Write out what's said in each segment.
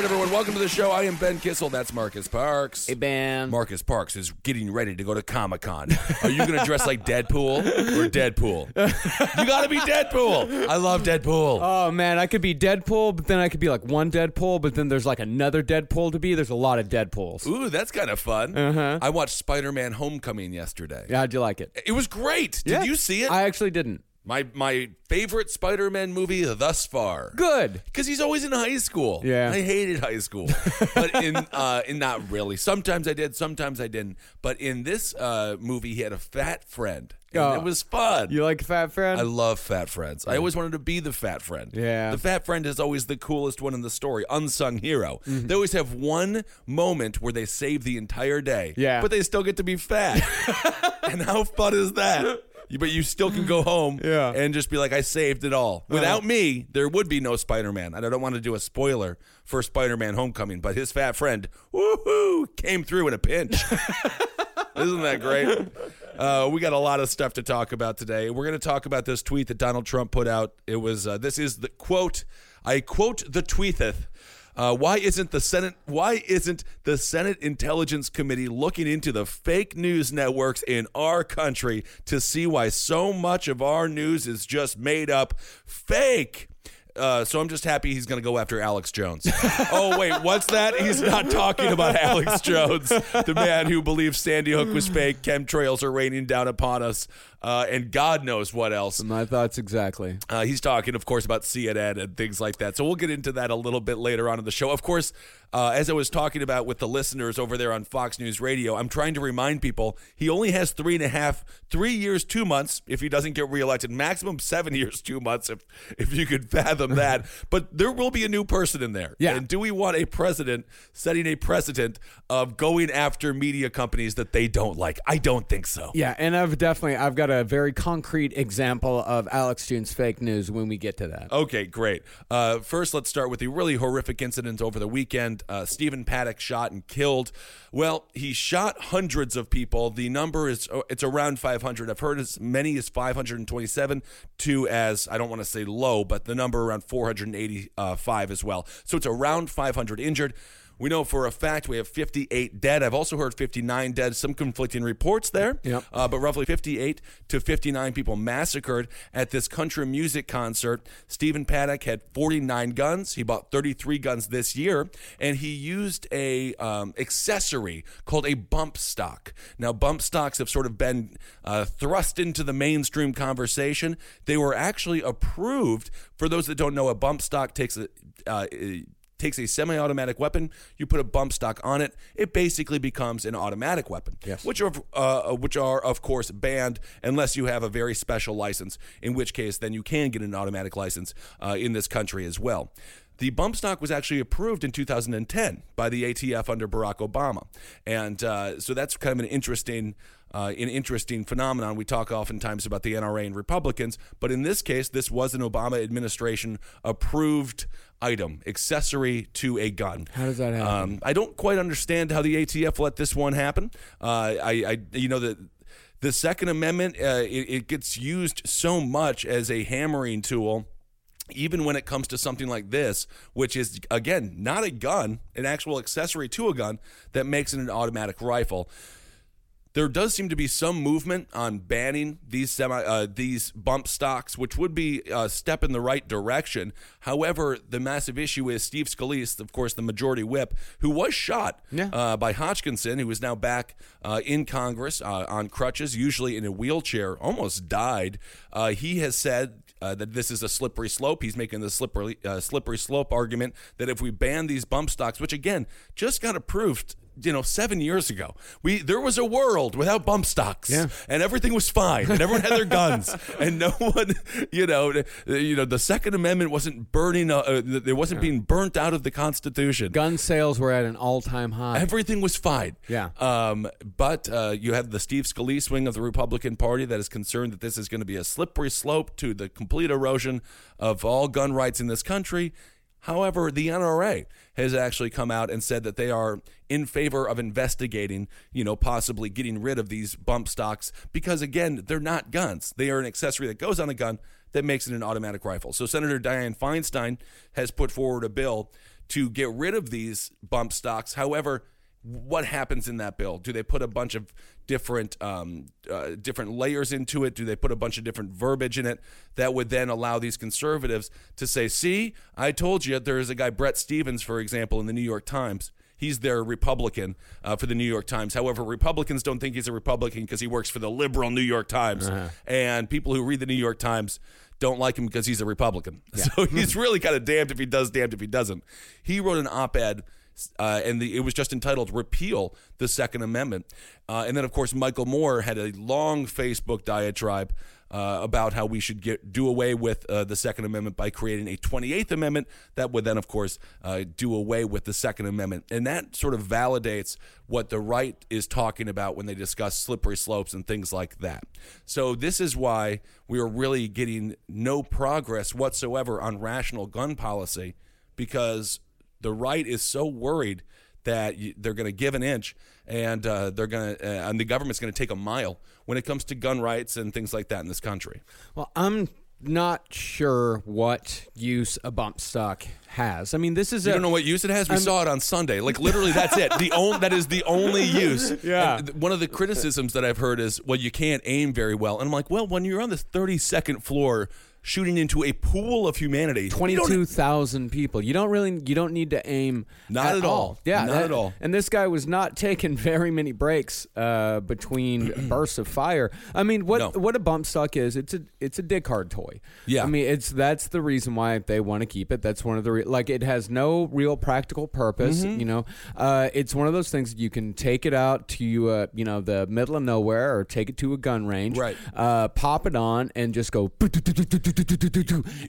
Right, everyone, welcome to the show. I am Ben Kissel. That's Marcus Parks. Hey, Ben. Marcus Parks is getting ready to go to Comic Con. Are you going to dress like Deadpool or Deadpool? you got to be Deadpool. I love Deadpool. Oh man, I could be Deadpool, but then I could be like one Deadpool, but then there's like another Deadpool to be. There's a lot of Deadpools. Ooh, that's kind of fun. Uh-huh. I watched Spider Man Homecoming yesterday. Yeah, how'd you like it? It was great. Did Yeah. you see it? I actually didn't. My my favorite Spider Man movie thus far. Good. Because he's always in high school. Yeah. I hated high school. but in uh in not really. Sometimes I did, sometimes I didn't. But in this uh movie he had a fat friend. And Oh. it was fun. You like Fat Friend? I love fat friends. I always wanted to be the fat friend. Yeah. The fat friend is always the coolest one in the story, unsung hero. Mm-hmm. They always have one moment where they save the entire day. Yeah. But they still get to be fat. and how fun is that? But you still can go home Yeah. Uh-huh. and just be like, I saved it all. Without me, there would be no Spider Man. And I don't want to do a spoiler for Spider Man Homecoming, but his fat friend, woohoo, came through in a pinch. Isn't that great? Uh, we got a lot of stuff to talk about today. We're going to talk about this tweet that Donald Trump put out. It was uh, this is the quote. I quote the tweeteth. Uh, why isn't the Senate? Why isn't the Senate Intelligence Committee looking into the fake news networks in our country to see why so much of our news is just made up fake? Uh, so I'm just happy he's going to go after Alex Jones. oh wait, what's that? He's not talking about Alex Jones, the man who believes Sandy Hook was fake, chemtrails are raining down upon us, uh, and God knows what else. My thoughts exactly. Uh, he's talking, of course, about CNN and things like that. So we'll get into that a little bit later on in the show. Of course, uh, as I was talking about with the listeners over there on Fox News Radio, I'm trying to remind people he only has three and a half, three years, two months if he doesn't get reelected. Maximum seven years, two months if if you could fathom that. but there will be a new person in there. Yeah. And do we want a president setting a precedent of going after media companies that they don't like? I don't think so. Yeah, and I've definitely I've got a very concrete example of Alex Jones fake news when we get to that. Okay, great. Uh, first, let's start with the really horrific incident over the weekend. Uh, Stephen Paddock shot and killed. Well, he shot hundreds of people. The number is oh, it's around 500. I've heard as many as 527 to as I don't want to say low, but the number around 485 as well. So it's around 500 injured. We know for a fact we have 58 dead. I've also heard 59 dead. Some conflicting reports there, Yep. uh, but roughly 58 to 59 people massacred at this country music concert. Stephen Paddock had 49 guns. He bought 33 guns this year, and he used a um, accessory called a bump stock. Now, bump stocks have sort of been uh, thrust into the mainstream conversation. They were actually approved. For those that don't know, a bump stock takes a uh, takes a semi-automatic weapon. You put a bump stock on it. It basically becomes an automatic weapon, Yes. which are uh, which are of course banned unless you have a very special license. In which case, then you can get an automatic license uh, in this country as well. The bump stock was actually approved in 2010 by the ATF under Barack Obama, and uh, so that's kind of an interesting, uh, an interesting phenomenon. We talk oftentimes about the NRA and Republicans, but in this case, this was an Obama administration approved item, accessory to a gun. How does that happen? Um, I don't quite understand how the ATF let this one happen. Uh, I, I, you know that The Second Amendment, uh, it, it gets used so much as a hammering tool even when it comes to something like this, which is again not a gun, an actual accessory to a gun that makes it an automatic rifle. There does seem to be some movement on banning these semi uh, these bump stocks, which would be a step in the right direction. However, the massive issue is Steve Scalise, of course, the majority whip, who was shot Yeah. uh, by Hodgkinson, who is now back uh, in Congress uh, on crutches, usually in a wheelchair, almost died. Uh, he has said uh, that this is a slippery slope. He's making the slippery uh, slippery slope argument that if we ban these bump stocks, which again just got approved. You know, seven years ago, we there was a world without bump stocks, Yeah. and everything was fine, and everyone had their guns, and no one, you know, you know, the Second Amendment wasn't burning, uh, uh, it wasn't being burnt out of the Constitution. Gun sales were at an all-time high. Everything was fine. Yeah. Um, but uh, you have the Steve Scalise wing of the Republican Party that is concerned that this is going to be a slippery slope to the complete erosion of all gun rights in this country. However, the NRA has actually come out and said that they are in favor of investigating, you know, possibly getting rid of these bump stocks because, again, they're not guns. They are an accessory that goes on a gun that makes it an automatic rifle. So Senator Dianne Feinstein has put forward a bill to get rid of these bump stocks. However, what happens in that bill? Do they put a bunch of different um, uh, different layers into it? Do they put a bunch of different verbiage in it that would then allow these conservatives to say, "See, I told you." There is a guy, Bret Stephens, for example, in the New York Times. He's their Republican uh, for the New York Times. However, Republicans don't think he's a Republican because he works for the liberal New York Times, and people who read the New York Times don't like him because he's a Republican. So he's really kind of damned if he does, damned if he doesn't. He wrote an op-ed uh, and the, it was just entitled "Repeal the Second Amendment." Uh, and then, of course, Michael Moore had a long Facebook diatribe uh, about how we should get do away with uh, the Second Amendment by creating a Twenty Eighth Amendment that would then, of course, uh, do away with the Second Amendment. And that sort of validates what the right is talking about when they discuss slippery slopes and things like that. So this is why we are really getting no progress whatsoever on rational gun policy because the right is so worried that you, they're going to give an inch and uh, they're going to uh, and the government's going to take a mile when it comes to gun rights and things like that in this country. Well, I'm not sure what use a bump stock has. I mean, this is You a, don't know what use it has? We saw it on Sunday. Like literally, that's it. The only that is the only use. Yeah. And one of the criticisms that I've heard is, well, you can't aim very well. And I'm like, well, when you're on the 32nd floor shooting into a pool of humanity, Twenty-two thousand people. You don't really, you don't need to aim. Not at all. Yeah, Not that- at all. And this guy was not taking very many breaks uh, between bursts of fire. I mean, what No. what a bump stock is? It's a it's a dick hard toy. Yeah. I mean, it's that's the reason why they want to keep it. That's one of the re- like it has no real practical purpose. Mm-hmm. You know, uh, it's one of those things you can take it out to uh, you know the middle of nowhere or take it to a gun range. Right. Uh, pop it on and just go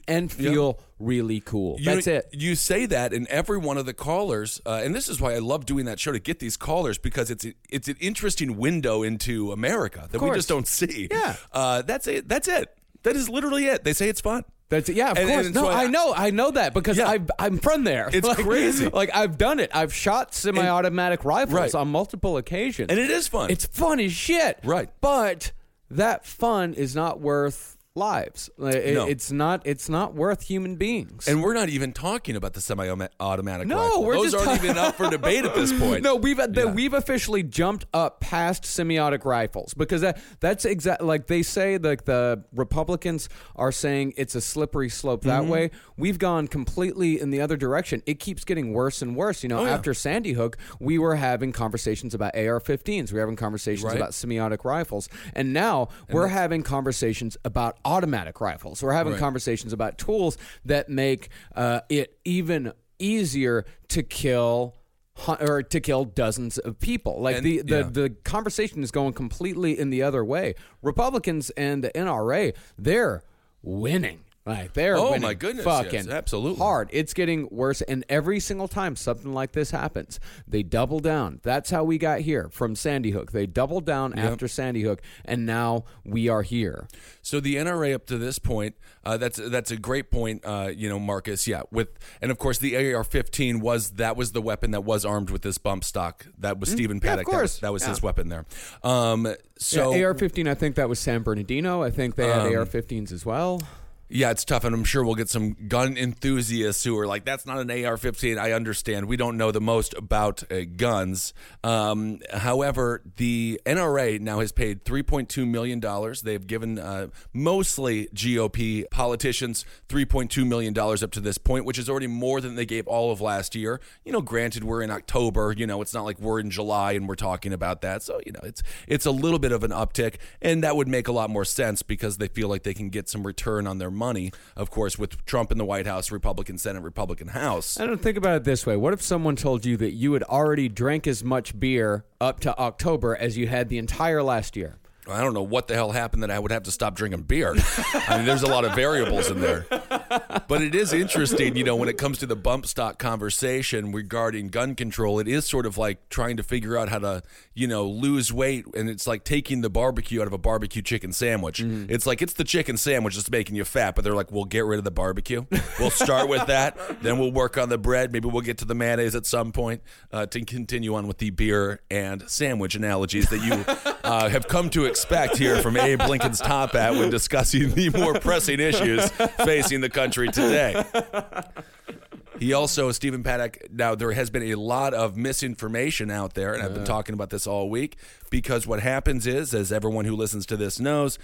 and feel really cool. You- That's it. You say that, and every one of the callers, uh, and this is why I love doing that show to get these callers because it's it's an interesting window into America that we just don't see. Yeah. uh, that's it. That's it. That is literally it. They say it's fun. That's it, yeah, of And- course. and no, I- I know, I know that because Yeah. I've, I'm from there. It's Like- crazy. Like I've done it. I've shot semi-automatic rifles Right. on multiple occasions, And it is fun. It's fun as shit. Right. But that fun is not worth lives. It- No. It's not. It's not worth human beings. And we're not even talking about the semi-automatic No, rifle. we're Those aren't talking- even up for debate at this point. No, we've the, Yeah. we've officially jumped up past semiotic rifles because that that's exact like they say like the Republicans are saying it's a slippery slope that Mm-hmm. way. We've gone completely in the other direction. It keeps getting worse and worse. You know, Oh, yeah. after Sandy Hook, we were having conversations about AR-15s. We were having conversations Right. about semiotic rifles, and now we're having conversations about automatic rifles. We're having Right. conversations about tools that make uh, it even easier to kill or to kill dozens of people. Like And- the the, yeah. the conversation is going completely in the other way. Republicans and the NRA, they're winning. Like they're Oh, my goodness, fucking yes, absolutely. hard. It's getting worse, and every single time something like this happens, they double down. That's how we got here from Sandy Hook. They doubled down after Sandy Hook, and now we are here. So the NRA up to this point, uh, that's that's a great point, uh, you know, Marcus. Yeah, with and of course the AR-15 was that was the weapon that was armed with this bump stock. That was Stephen Mm-hmm. yeah, of Paddock. That was, course. that was Yeah. his weapon there. Um, so yeah, AR-15. I think that was San Bernardino. I think they had AR-15s as well. Yeah, it's tough, and I'm sure we'll get some gun enthusiasts who are like, "That's not an AR-15." I understand. We don't know the most about uh, guns. Um, however, the NRA now has paid 3.2 million dollars. They've given uh, mostly GOP politicians 3.2 million dollars up to this point, which is already more than they gave all of last year. You know, granted, we're in October. You know, it's not like we're in July and we're talking about that. So you know, it's it's a little bit of an uptick, and that would make a lot more sense because they feel like they can get some return on their money. Of course, with Trump in the White House, Republican Senate, Republican House. I don't think about it this way. What if someone told you that you had already drank as much beer up to October as you had the entire last year? I don't know what the hell happened that I would have to stop drinking beer. I mean, there's a lot of variables in there. But it is interesting, you know, when it comes to the bump stock conversation regarding gun control, it is sort of like trying to figure out how to, you know, lose weight. And it's like taking the barbecue out of a barbecue chicken sandwich. It's like it's the chicken sandwich that's making you fat, but they're like, we'll get rid of the barbecue. We'll start with that. Then we'll work on the bread. Maybe we'll get to the mayonnaise at some point uh, to continue on with the beer and sandwich analogies that you uh, have come to expect here from Abe Lincoln's Top Hat when discussing the more pressing issues facing the country today. He also, Stephen Paddock, now there has been a lot of misinformation out there, and I've been talking about this all week because what happens is, as everyone who listens to this knows,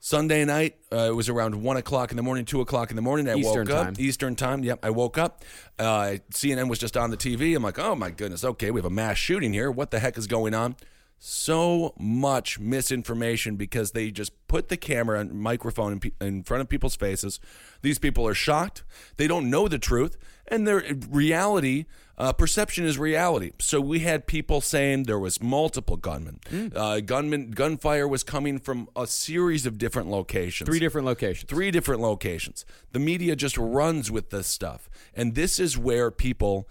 Sunday night, uh, it was around 1 o'clock in the morning, 2 o'clock in the morning. I Eastern woke up. time. Eastern time. Yep, I woke up. Uh, CNN was just on the TV. I'm like, oh my goodness, okay, we have a mass shooting here. What the heck is going on? So much misinformation because they just put the camera and microphone in, pe- in front of people's faces. These people are shocked. They don't know the truth, and their reality. Uh, perception is reality. So we had people saying there was multiple gunmen. Uh, gunmen, gunfire was coming from a series of different locations. Three different locations. Three different locations. The media just runs with this stuff. And this is where people,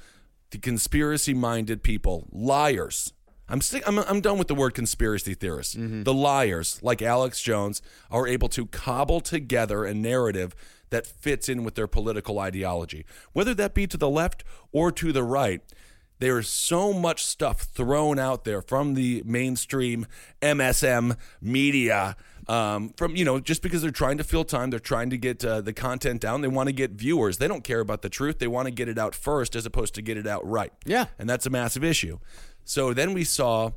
the conspiracy minded people, liars, I'm, sick, I'm, I'm done with the word conspiracy theorists. Mm-hmm. The liars, like Alex Jones, are able to cobble together a narrative that fits in with their political ideology, whether that be to the left or to the right. There's so much stuff thrown out there from the mainstream MSM media. Um, from you know, just because they're trying to fill time, they're trying to get uh, the content down. They want to get viewers. They don't care about the truth. They want to get it out first, as opposed to get it out right. Yeah. and that's a massive issue. So then we saw,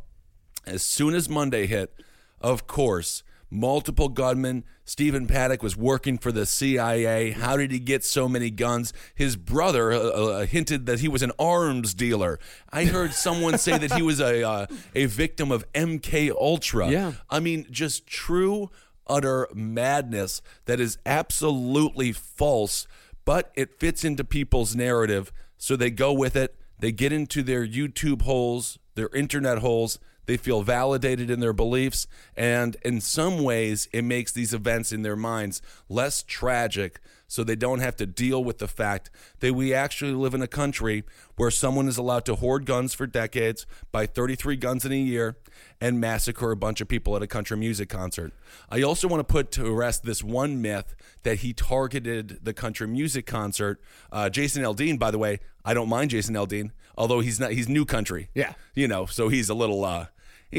as soon as Monday hit, of course, multiple gunmen. Stephen Paddock was working for the CIA. How did he get so many guns? His brother uh, uh, hinted that he was an arms dealer. I heard someone say that he was a uh, a victim of MK Ultra. Yeah. I mean, just true, utter madness that is absolutely false, but it fits into people's narrative. So they go with it. They get into their YouTube holes, their internet holes. They feel validated in their beliefs. And in some ways, it makes these events in their minds less tragic so they don't have to deal with the fact that we actually live in a country where someone is allowed to hoard guns for decades, buy 33 guns in a year, and massacre a bunch of people at a country music concert. I also want to put to rest this one myth that he targeted the country music concert. Uh, Jason Aldean, by the way, I don't mind Jason Aldean, although he's not he's new country. Yeah. you know, so he's a little. Uh,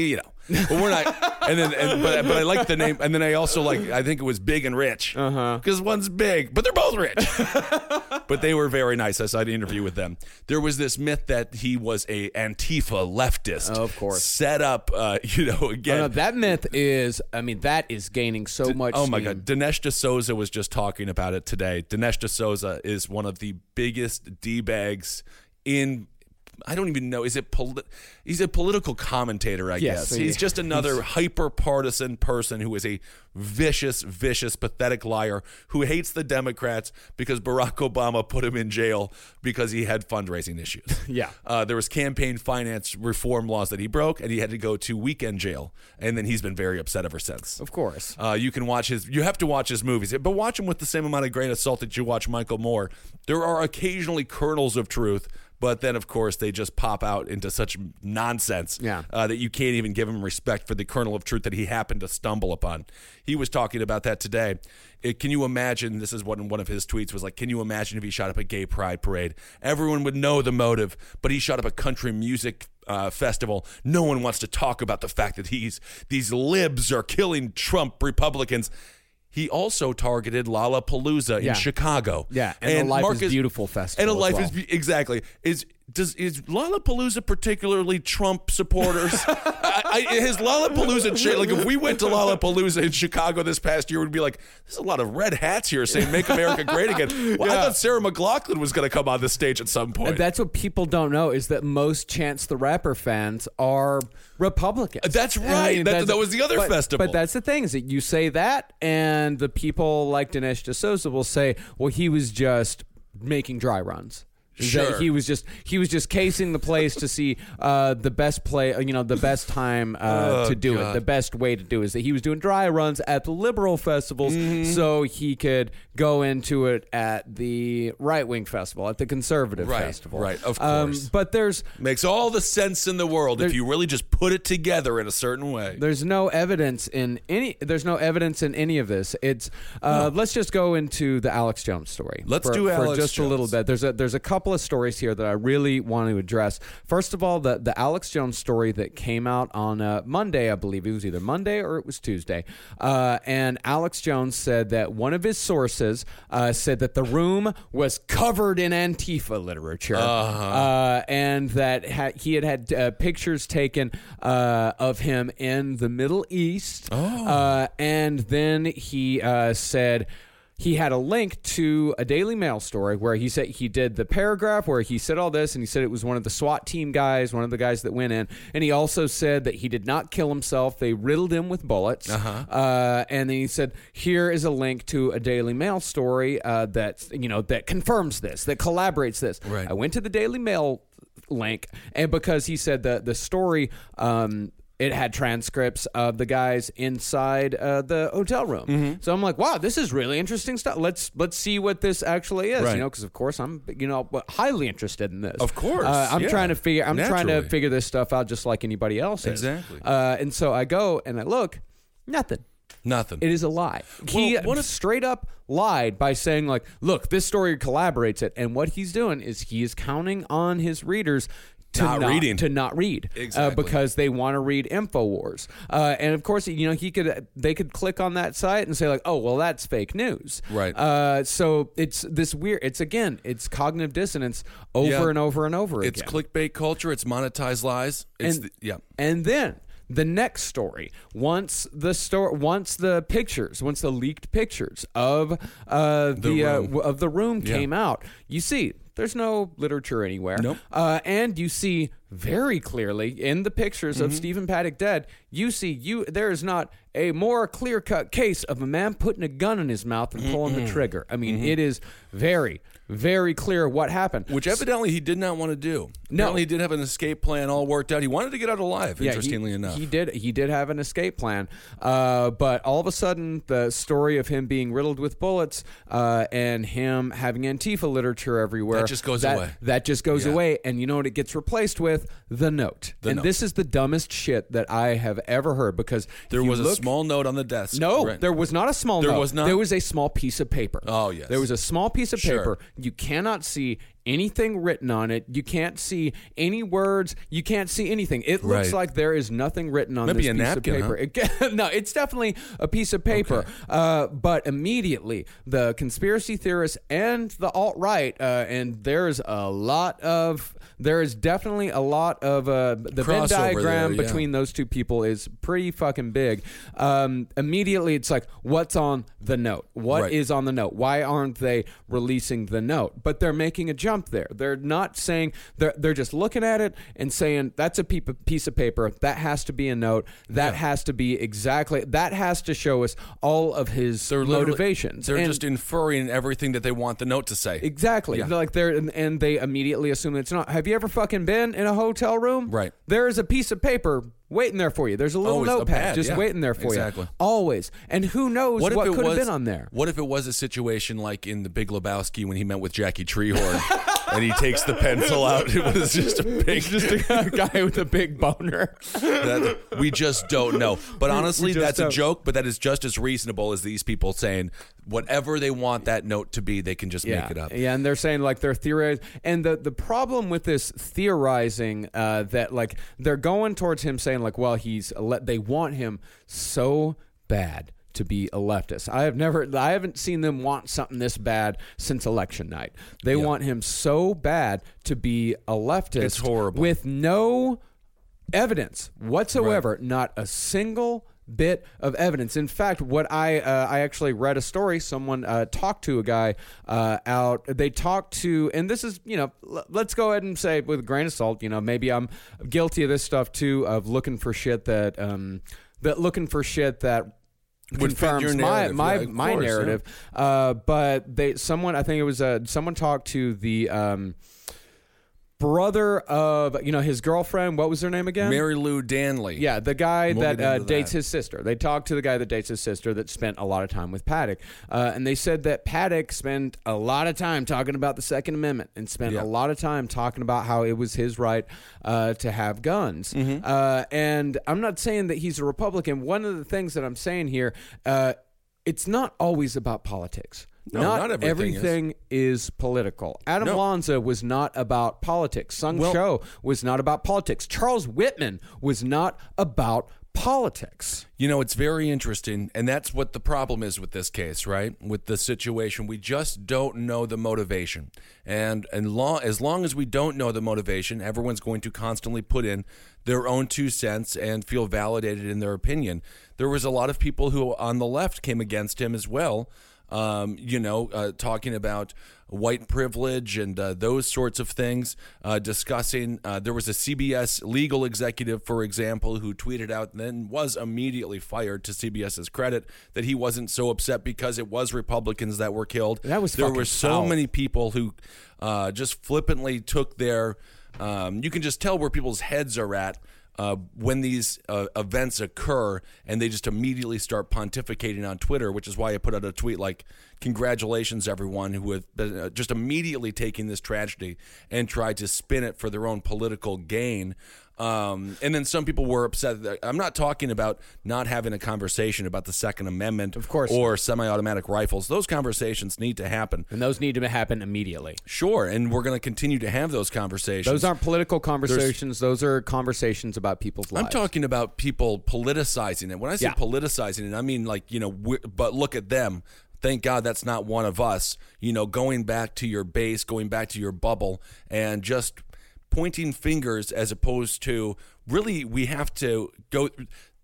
you know, but we're not. And then, and, but but I like the name. And then I also like. I think it was Big and Rich. Uh huh. Because one's big, but they're both rich. but they were very nice. I saw an interview with them. There was this myth that he was a Antifa leftist. Of course. set up. Uh, you know, Oh, again. no, that myth is, I mean, that is gaining so much. Oh my steam. God. Dinesh D'Souza was just talking about it today. Dinesh D'Souza is one of the biggest D bags in I don't even know. Is it? Poli- he's a political commentator, I Yes, guess. he- He's just another hyper partisan person who is a vicious, vicious, pathetic liar who hates the Democrats because Barack Obama put him in jail because he had fundraising issues. Yeah. Uh, there was campaign finance reform laws that he broke, and he had to go to weekend jail. And then he's been very upset ever since. Of course. Uh, you can watch his. You have to watch his movies, but watch him with the same amount of grain of salt that you watch Michael Moore. There are occasionally kernels of truth, but then of course they just pop out into such nonsense Yeah. uh, that you can't even give him respect for the kernel of truth that he happened to stumble upon. He was talking about that today. It, can you imagine? This is what one of his tweets was like. Can you imagine if he shot up a gay pride parade? Everyone would know the motive, but he shot up a country music uh, festival. No one wants to talk about the fact that he's these libs are killing Trump Republicans. He also targeted Lollapalooza Yeah. in Chicago. Yeah, and the Life is Marcus- Beautiful festival And a life well. is exactly is does is Lollapalooza particularly Trump supporters? I, I, his Lollapalooza cha- like if we went to Lollapalooza in Chicago this past year, we'd be like, there's a lot of red hats here saying "Make America Great Again." Well, I thought Sarah McLachlan was going to come on the stage at some point. And that's what people don't know is that most Chance the Rapper fans are Republicans. Uh, that's right. That- that was the other but- festival. But that's the thing is that you say that, and the people like Dinesh D'Souza will say, "Well, he was just making dry runs." Is that he was just he was just casing the place to see uh, the best play, you know, the best time uh, Oh, to do it. The best way to do it is that he was doing dry runs at the liberal festivals, Mm-hmm. so he could go into it at the right wing festival, at the conservative Right, festival. right, of Um, course. but there's Makes all the sense in the world if you really just put it together in a certain way. there's no evidence in any there's no evidence in any of this. It's uh, let's just go into the Alex Jones story. Let's for, do for Alex just a little bit. There's a there's a couple of stories here that I really want to address. First of all, the the Alex Jones story that came out on uh, Monday, I believe. It was either Monday or it was Tuesday, uh, and Alex Jones said that one of his sources uh, said that the room was covered in Antifa literature, uh and that ha- he had had uh, pictures taken uh, of him in the Middle East, uh, and then he uh, said he had a link to a Daily Mail story where he said he did the paragraph where he said all this and he said it was one of the SWAT team guys, one of the guys that went in, and he also said that he did not kill himself. They riddled him with bullets, uh and then he said here is a link to a Daily Mail story uh, that you know that confirms this, that collaborates this. Right. I went to the Daily Mail link, and because he said the the story. Um, it had transcripts of the guys inside uh, the hotel room, Mm-hmm. so I'm like, "Wow, this is really interesting stuff. Let's let's see what this actually is." Right. You know, because of course I'm you know highly interested in this. Of course, uh, I'm yeah. trying to figure. I'm trying to figure this stuff out just like anybody else is. Exactly. Uh, and so I go and I look, nothing. Nothing. It is a lie. he Well, what if- straight up lied by saying like, "Look, this story collaborates it." And what he's doing is he is counting on his readers to Not reading. to not read uh, Exactly. because they want to read Infowars. Uh, and of course, you know, he could they could click on that site and say like, "Oh, well, that's fake news." Right. Uh, so it's this weird. It's again, it's cognitive dissonance over Yeah. and over and over it's again. clickbait culture. It's monetized lies. It's And- the, yeah. And then the next story, once the store, once the pictures, once the leaked pictures of uh, the, uh, room. w- of the room Yeah. came out, you see there's no literature anywhere. Nope. Uh, and you see very clearly in the pictures Mm-hmm. of Stephen Paddock dead, you see you there is not a more clear cut case of a man putting a gun in his mouth and pulling the trigger. I mean, Mm-hmm. it is very, very clear what happened. Which evidently he did not want to do. No. Apparently he did have an escape plan all worked out. He wanted to get out alive, Yeah, interestingly he, enough. he did. He did have an escape plan, uh, but all of a sudden, the story of him being riddled with bullets uh, and him having Antifa literature everywhere That just goes that- away. That just goes Yeah. away, and you know what it gets replaced with? The note. The and note. this is the dumbest shit that I have ever heard because there was a small note on the desk. no, Right. there was not a small There note. was not? There was a small piece of paper. Oh, yes. There was a small piece of Sure. paper. You cannot see anything written on it. You can't see any words. You can't see anything. It looks Right. like there is nothing written on Maybe this a piece napkin, of huh? paper. It- no, it's definitely a piece of paper. Uh, but immediately, the conspiracy theorists and the alt right, uh, and there's a lot of. There is definitely a lot of uh, the Venn diagram there, yeah. between those two people is pretty fucking big. Um, immediately, it's like, what's on the note? What is Right. on the note? Why aren't they releasing the note? But they're making a jump Trump there. They're not saying they're they're just looking at it and saying that's a piece of paper that has to be a note. That has to be exactly that has to show us all of his They're motivations. They're And- just inferring everything that they want the note to say. Exactly. Yeah. Like they're and, and they immediately assume it's not. Have you ever fucking been in a hotel room? Right. There is a piece of paper waiting there for you. There's a little Always a notepad pad, just yeah. waiting there for Exactly. you. Always. And who knows what, it could was have been on there? What if it was a situation like in The Big Lebowski when he met with Jackie Treehorn, and he takes the pencil out? It was just a big, Just a guy with a big boner. that we just don't know. But honestly, that's a don't. joke. But that is just as reasonable as these people saying whatever they want that note to be, they can just yeah. make it up. Yeah, and they're saying like they're theorizing, and the the problem with this theorizing uh, that like they're going towards him saying like, well, he's a they want him so bad to be a leftist. I have never, I haven't seen them want something this bad since election night. They want him so bad to be a leftist. It's horrible. with no evidence whatsoever, not a single bit of evidence. In fact, what I uh, I actually read a story. Someone uh, talked to a guy uh, out. They talked to, and this is you know, l- let's go ahead and say with a grain of salt. You know, maybe I'm guilty of this stuff too, of looking for shit that um that looking for shit that. Confirms your my narrative. my Yeah, my course, yeah. narrative, uh, but they someone I think it was uh, someone talked to the um, brother of you know his girlfriend. What was her name again? Mary Lou Danley. Yeah, the guy We'll that uh, dates that. his sister. They talked to the guy that dates his sister that spent a lot of time with Paddock. Uh, and they said that Paddock spent a lot of time talking about the Second Amendment and spent Yeah. a lot of time talking about how it was his right uh, to have guns. Mm-hmm. Uh, and I'm not saying that he's a Republican. One of the things that I'm saying here, uh, it's not always about politics. No, not everything is. everything is political. Adam No. Lanza was not about politics. Sung Well- Cho was not about politics. Charles Whitman was not about politics. You know, it's very interesting, and that's what the problem is with this case, right? With the situation, we just don't know the motivation, and and long as long as we don't know the motivation, everyone's going to constantly put in their own two cents and feel validated in their opinion. There was a lot of people who on the left came against him as well. Um, you know, uh, talking about white privilege and uh, those sorts of things, uh, discussing. Uh, there was a CBS legal executive, for example, who tweeted out and then was immediately fired to CBS's credit that he wasn't so upset because it was Republicans that were killed. That was there were so foul. many people who uh, just flippantly took their. Um, you can just tell where people's heads are at uh, when these uh, events occur and they just immediately start pontificating on Twitter, which is why I put out a tweet like, Congratulations, everyone who have been uh, just immediately taking this tragedy and tried to spin it for their own political gain. Um, and then some people were upset. That, I'm not talking about not having a conversation about the Second Amendment, Of course or semi-automatic rifles. Those conversations need to happen. And those need to happen immediately. Sure, and we're going to continue to have those conversations. Those aren't political conversations. Those are conversations about people's lives. I'm talking about people politicizing it. When I say Yeah. politicizing it, I mean like you know, but look at them. Thank God that's not one of us. You know, going back to your base, going back to your bubble, and just pointing fingers as opposed to really we have to go.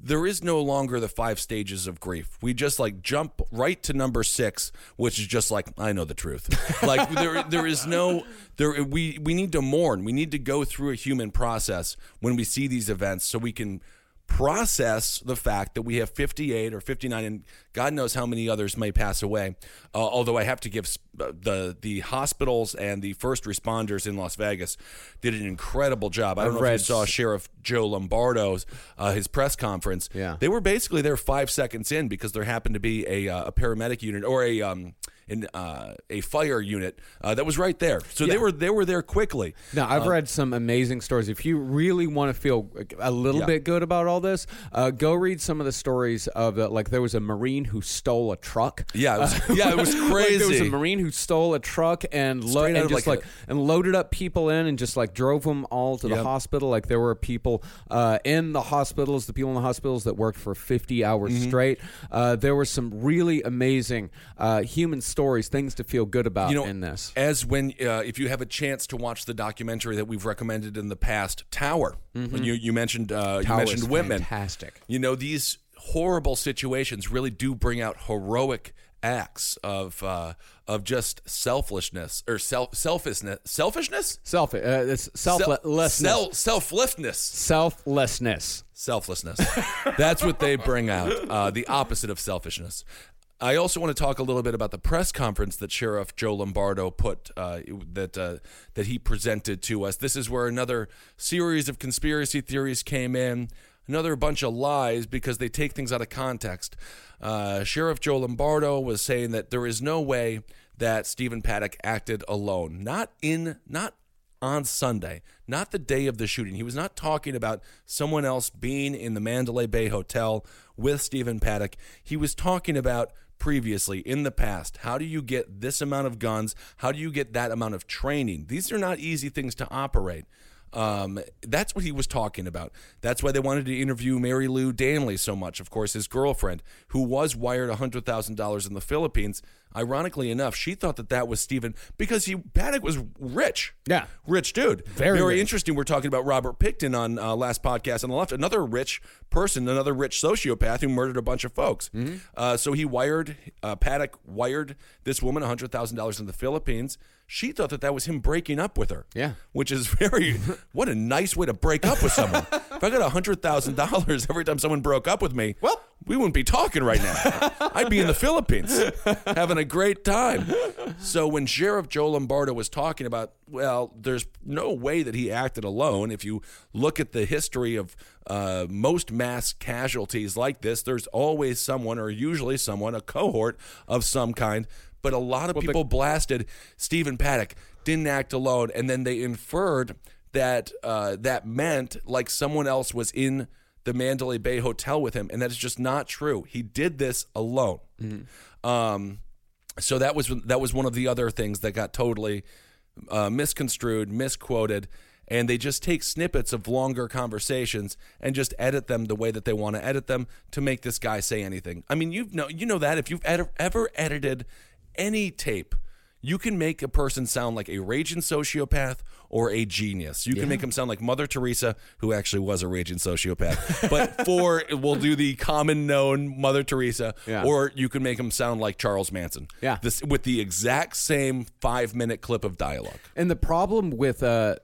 There is no longer the five stages of grief. We just like jump right to number six, which is just like I know the truth. like there, there is no there. We we need to mourn. We need to go through a human process when we see these events, so we can process the fact that we have 58 or 59 and god knows how many others may pass away. Uh, although i have to give uh, the the hospitals and the first responders in las vegas did an incredible job. I don't I've know if you saw sheriff joe lombardo's uh, his press conference. Yeah. they were basically there five seconds in because there happened to be a, uh, a paramedic unit or a um in uh, a fire unit uh, that was right there so they were they were there quickly Now, I've read some amazing stories. If you really want to feel a little Yeah. bit good about all this, uh, go read some of the stories of uh, like there was a Marine who stole a truck. yeah it was, yeah it was Like, crazy there was a Marine who stole a truck and, lo- and just like, like, and loaded up people in and just like drove them all to the Yep. hospital. Like there were people uh, in the hospitals, the people in the hospitals that worked for 50 hours Mm-hmm. straight. Uh, there were some really amazing uh, human stories, things to feel good about you know, in this. As when, uh, if you have a chance to watch the documentary that we've recommended in the past, Tower. You you mentioned uh, you mentioned Whitman. fantastic. You know these horrible situations really do bring out heroic acts of uh, of just selflessness or self selfishness selfishness Self, uh, it's selflessness. Self selflessness Selflessness. selflessness. That's what they bring out. Uh, the opposite of selfishness. I also want to talk a little bit about the press conference that Sheriff Joe Lombardo put uh, that uh, that he presented to us. This is where another series of conspiracy theories came in, another bunch of lies because they take things out of context. Uh, Sheriff Joe Lombardo was saying that there is no way that Stephen Paddock acted alone, not in not on Sunday, not the day of the shooting. He was not talking about someone else being in the Mandalay Bay Hotel with Stephen Paddock. He was talking about previously in the past. How do you get this amount of guns? How do you get that amount of training? These are not easy things to operate. Um, that's what he was talking about. That's why they wanted to interview Mary Lou Danley so much. Of course, his girlfriend, who was wired hundred thousand dollars in the Philippines. Ironically enough, she thought that that was Stephen because he Paddock was rich. Yeah. rich dude. Very rich. interesting. We're talking about Robert Pickton on uh, last podcast on the left. Another rich person, another rich sociopath who murdered a bunch of folks. Mm-hmm. Uh, so he wired uh, Paddock wired this woman hundred thousand dollars in the Philippines. She thought that that was him breaking up with her. Yeah. which is very what a nice way to break up with someone. if I got hundred thousand dollars every time someone broke up with me, well, we wouldn't be talking right now. I'd be in the Philippines having a great time. So when Sheriff Joe Lombardo was talking about, well, there's no way that he acted alone. If you look at the history of uh, most mass casualties like this, there's always someone, or usually someone, a cohort of some kind. But a lot of people blasted Stephen Paddock didn't act alone, and then they inferred that uh, that meant like someone else was in the Mandalay Bay Hotel with him, and that is just not true. He did this alone. Um, so that was that was one of the other things that got totally uh, misconstrued, misquoted, and they just take snippets of longer conversations and just edit them the way that they want to edit them to make this guy say anything. I mean, you know, you know that if you've ed- ever edited any tape, you can make a person sound like a raging sociopath or a genius. You can make them sound like Mother Teresa, who actually was a raging sociopath. but for we'll do the common known Mother Teresa, Yeah. or you can make them sound like Charles Manson. Yeah. this with the exact same five minute clip of dialogue. And the problem with uh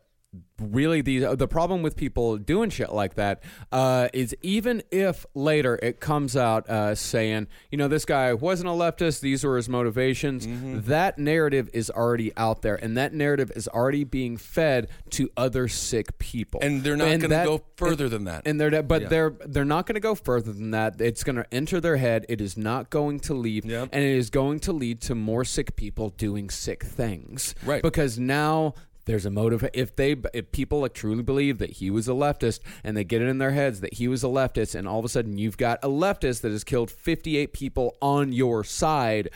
really the the problem with people doing shit like that uh, is even if later it comes out uh, saying you know this guy wasn't a leftist these were his motivations Mm-hmm. that narrative is already out there and that narrative is already being fed to other sick people And they're not gonna go further than that. and they're but Yeah. they're they're not going to go further than that it's going to enter their head it is not going to leave Yep. and it is going to lead to more sick people doing sick things Right. because now there's a motive if they if people like truly believe that he was a leftist and they get it in their heads that he was a leftist and all of a sudden you've got a leftist that has killed 58 people on your side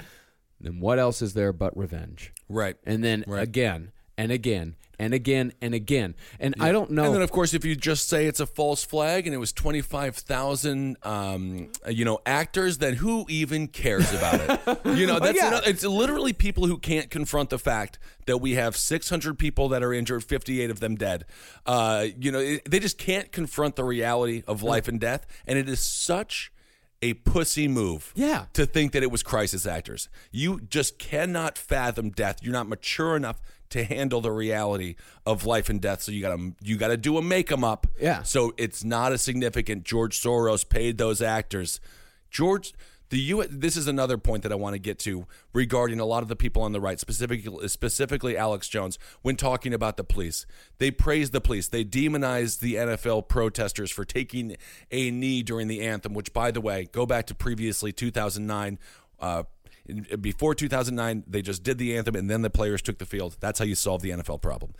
then what else is there but revenge Right. and then Right. again and again and again and again and i don't know And then, of course, if you just say it's a false flag and it was 25,000, um, you know, actors, then who even cares about it? You know, that's yeah. another, it's literally people who can't confront the fact that we have 600 people that are injured, 58 of them dead. Uh, you know, it- they just can't confront the reality of life and death. And it is such a pussy move Yeah. to think that it was crisis actors. You just cannot fathom death. You're not mature enough to handle the reality of life and death. So you got to you got to do a make 'em up. Yeah. So it's not a significant. George Soros paid those actors. George the U. This is another point that I want to get to regarding a lot of the people on the right, specifically specifically Alex Jones, when talking about the police. They praise the police. They demonize the NFL protesters for taking a knee during the anthem. Which, by the way, go back to previously 2009. Uh, before 2009, they just did the anthem and then the players took the field. That's how you solve the NFL problem.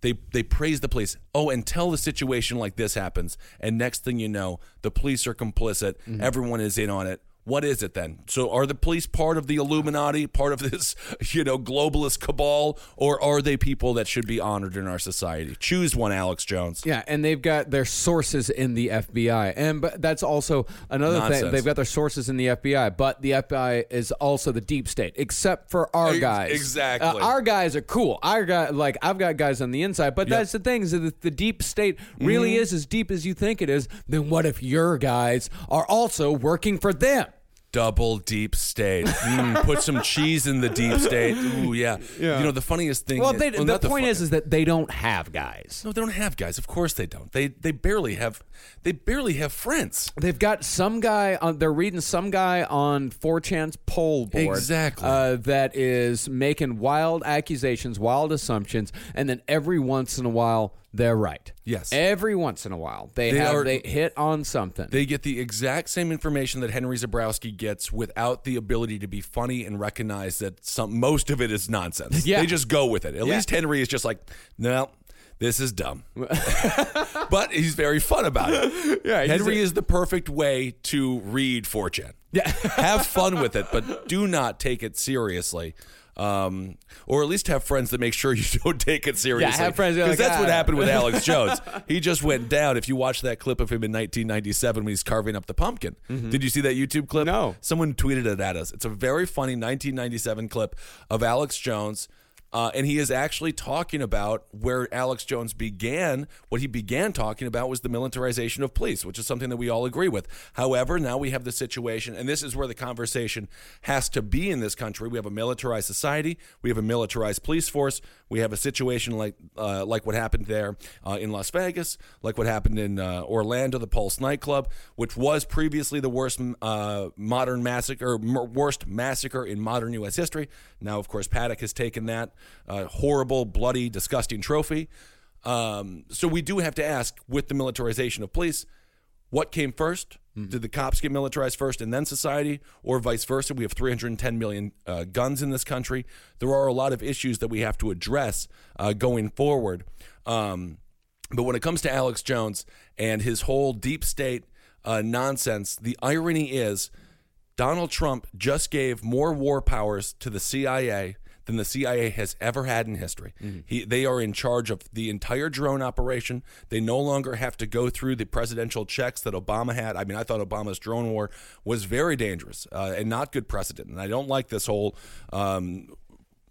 They they praise the police. Oh, until the situation like this happens, and next thing you know, the police are complicit. Mm-hmm. Everyone is in on it. What is it then? So are the police part of the Illuminati, part of this, you know, globalist cabal, or are they people that should be honored in our society? Choose one, Alex Jones. Yeah, and they've got their sources in the FBI, and but that's also another thing. They've got their sources in the FBI, but the FBI is also the deep state, except for our guys. exactly. Uh, our guys are cool. Our guy, like I've got guys on the inside, but that's the thing is that if the deep state really Mm-hmm. is as deep as you think it is, then what if your guys are also working for them? Double deep state. Mm, put some cheese in the deep state. Ooh, yeah. You know the funniest thing. Well, is- they, well, the not point fun- is, is that they don't have guys. no, they don't have guys. Of course they don't. They they barely have. They barely have friends. They've got some guy on. They're reading some guy on 4chan's pol board. Exactly. Uh, that is making wild accusations, wild assumptions, and then every once in a while they're right. Yes. Every once in a while they, They have are- they hit on something. They get the exact same information that Henry Zebrowski gets without the ability to be funny and recognize that some most of it is nonsense. Yeah. They just go with it. At Yeah. least Henry is just like, no, this is dumb. but he's very fun about it. Yeah, he's Henry a- is the perfect way to read 4chan. Yeah. have fun with it, but do not take it seriously. Um, or at least have friends that make sure you don't take it seriously. Yeah, have friends because like, that's what "Ah." happened with Alex Jones. He just went down. If you watch that clip of him in 1997 when he's carving up the pumpkin, did you see that YouTube clip? Mm-hmm. No. Someone tweeted it at us. It's a very funny 1997 clip of Alex Jones. Uh, and he is actually talking about where Alex Jones began. What he began talking about was the militarization of police, which is something that we all agree with. However, now we have the situation, and this is where the conversation has to be in this country. We have a militarized society. We have a militarized police force. We have a situation like uh, like what happened there uh, in Las Vegas, like what happened in uh, Orlando, the Pulse nightclub, which was previously the worst uh, modern massacre, worst massacre in modern U.S. history. Now, of course, Paddock has taken that uh, horrible, bloody, disgusting trophy. Um, so we do have to ask, with the militarization of police, what came 1st Did the cops get militarized first and then society, or vice versa? We have 310 million uh, guns in this country. There are a lot of issues that we have to address uh, going forward. Um, but when it comes to Alex Jones and his whole deep state uh, nonsense, the irony is Donald Trump just gave more war powers to the CIA than the CIA has ever had in history. He, they are in charge of the entire drone operation. They no longer have to go through the presidential checks that Obama had. I mean, I thought Obama's drone war was very dangerous uh, and not good precedent. And I don't like this whole um,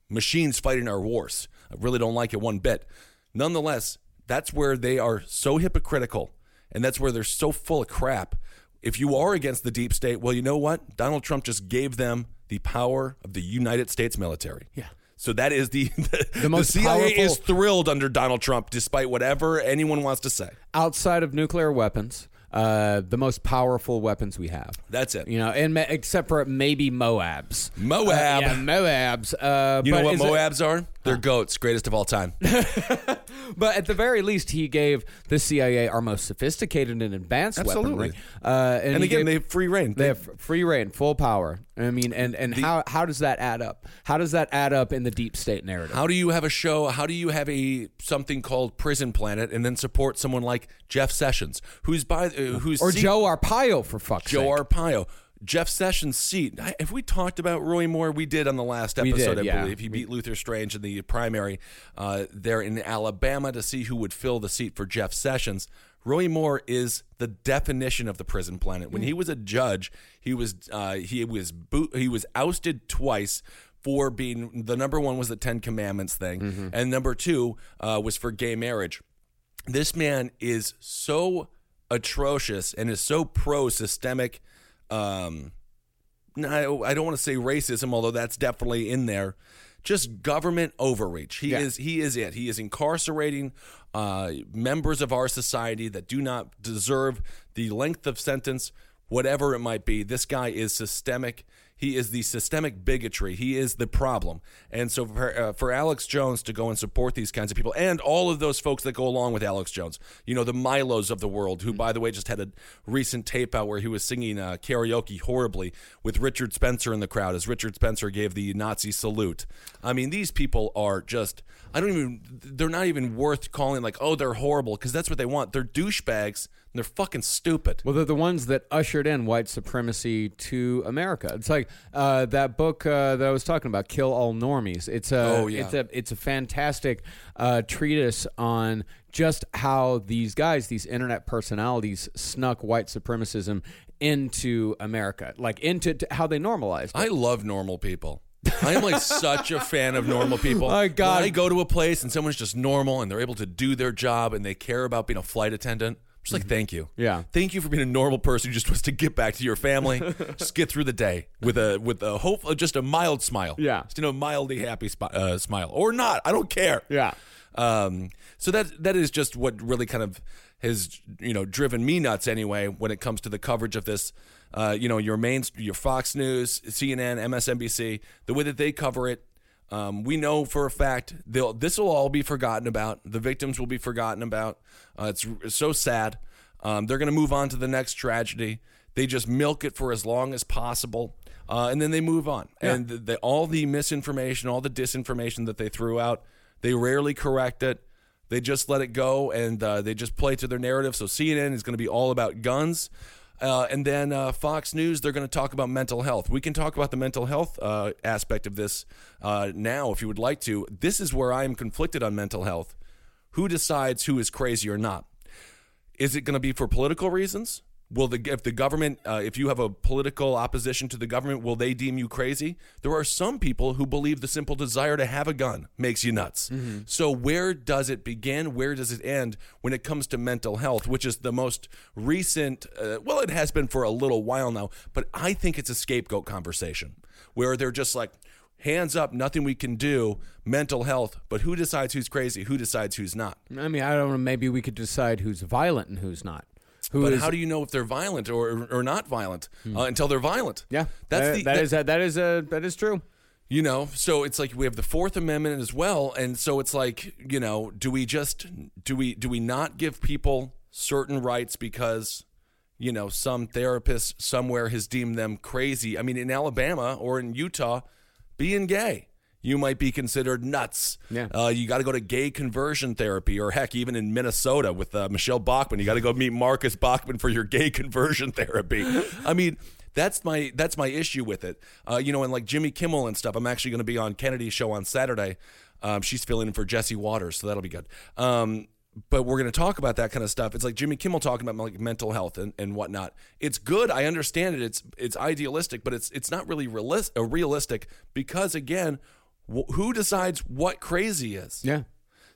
machines fighting our wars. I really don't like it one bit. Nonetheless, that's where they are so hypocritical and that's where they're so full of crap. If you are against the deep state, well, you know what? Donald Trump just gave them the power of the United States military. Yeah. So that is the the, most the CIA is thrilled under Donald Trump, despite whatever anyone wants to say. Outside of nuclear weapons, uh, the most powerful weapons we have. That's it. You know, and ma- except for maybe Moabs. Moab. Uh, yeah, Moabs. Uh, You know what is it- Moabs are? They're goats, greatest of all time. But at the very least, he gave the CIA our most sophisticated and advanced Absolutely. weaponry. Uh, and And again, gave- they have free rein. They have free rein, full power. I mean, and and how how does that add up? How does that add up in the deep state narrative? How do you have a show? How do you have a something called Prison Planet and then support someone like Jeff Sessions, who's by uh, who's or seat- Joe Arpaio for fuck's sake? Joe sake? Arpaio. Jeff Sessions' seat. I- Have we talked about Roy Moore? We did on the last episode, did, I yeah. believe. He beat Luther Strange in the primary uh, there in Alabama to see who would fill the seat for Jeff Sessions. Roy Moore is the definition of the prison planet. When he was a judge, he was uh, he was boot, he was ousted twice for being the number one was the Ten Commandments thing, and number two uh, was for gay marriage. This man is so atrocious and is so pro systemic um I don't want to say racism although that's definitely in there just government overreach. He Yeah. is he is it. He is incarcerating uh members of our society that do not deserve the length of sentence whatever it might be. This guy is systemic he is the systemic bigotry. He is the problem. And so for, uh, for Alex Jones to go and support these kinds of people and all of those folks that go along with Alex Jones, you know, the Milos of the world, who, by the way, just had a recent tape out where he was singing uh, karaoke horribly with Richard Spencer in the crowd as Richard Spencer gave the Nazi salute. I mean, these people are just, I don't even, they're not even worth calling like, oh, they're horrible, because that's what they want. They're douchebags they're fucking stupid. Well, they're the ones that ushered in white supremacy to America. It's like uh, that book uh, that I was talking about, "Kill All Normies." It's a Oh, yeah. it's a it's a fantastic uh, treatise on just how these guys, these internet personalities, snuck white supremacism into America, like into to how they normalized. it. I love normal people. I am like such a fan of normal people. My God. When I go to a place and someone's just normal and they're able to do their job and they care about being a flight attendant. Just like thank you. Yeah. Thank you for being a normal person who just wants to get back to your family, just get through the day with a with a hope, uh, just a mild smile. Yeah. just you know, mildly happy uh, smile or not. I don't care. Yeah. Um, so that that is just what really kind of has you know driven me nuts anyway when it comes to the coverage of this. Uh, you know, your main your Fox News, CNN, MSNBC, the way that they cover it. Um, we know for a fact they'll this will all be forgotten about. The victims will be forgotten about. Uh, it's, it's so sad. Um, they're going to move on to the next tragedy. They just milk it for as long as possible, uh, and then they move on. And the, the, all the misinformation, all the disinformation that they threw out, they rarely correct it. They just let it go, and uh, they just play to their narrative. So CNN is going to be all about guns. Uh, and then uh, Fox News, they're going to talk about mental health. We can talk about the mental health uh, aspect of this uh, now if you would like to. This is where I am conflicted on mental health. Who decides who is crazy or not? Is it going to be for political reasons? Will the if the government uh, if you have a political opposition to the government will they deem you crazy? There are some people who believe the simple desire to have a gun makes you nuts. So where does it begin? Where does it end when it comes to mental health, which is the most recent? Uh, well, it has been for a little while now, but I think it's a scapegoat conversation where they're just like hands up, nothing we can do. Mental health, but who decides who's crazy? Who decides who's not? I mean, I don't know. Maybe we could decide who's violent and who's not. Who But is- how do you know if they're violent or or not violent uh, until they're violent? Yeah, that's that, the that that- is that is a that is true. you know. So it's like we have the Fourth Amendment as well, and so it's like you know, do we just do we do we not give people certain rights because you know some therapist somewhere has deemed them crazy? I mean, in Alabama or in Utah, being gay. You might be considered nuts. Yeah. Uh, you got to go to gay conversion therapy, or heck, even in Minnesota with uh, Michelle Bachmann, you got to go meet Marcus Bachmann for your gay conversion therapy. I mean, that's my that's my issue with it. Uh, you know, and like Jimmy Kimmel and stuff. I'm actually going to be on Kennedy's show on Saturday. Um, she's filling in for Jesse Watters, so that'll be good. Um, but we're going to talk about that kind of stuff. It's like Jimmy Kimmel talking about like mental health and, and whatnot. It's good. I understand it. It's it's idealistic, but it's it's not really realis- uh, realistic because again, wh- who decides what crazy is? Yeah,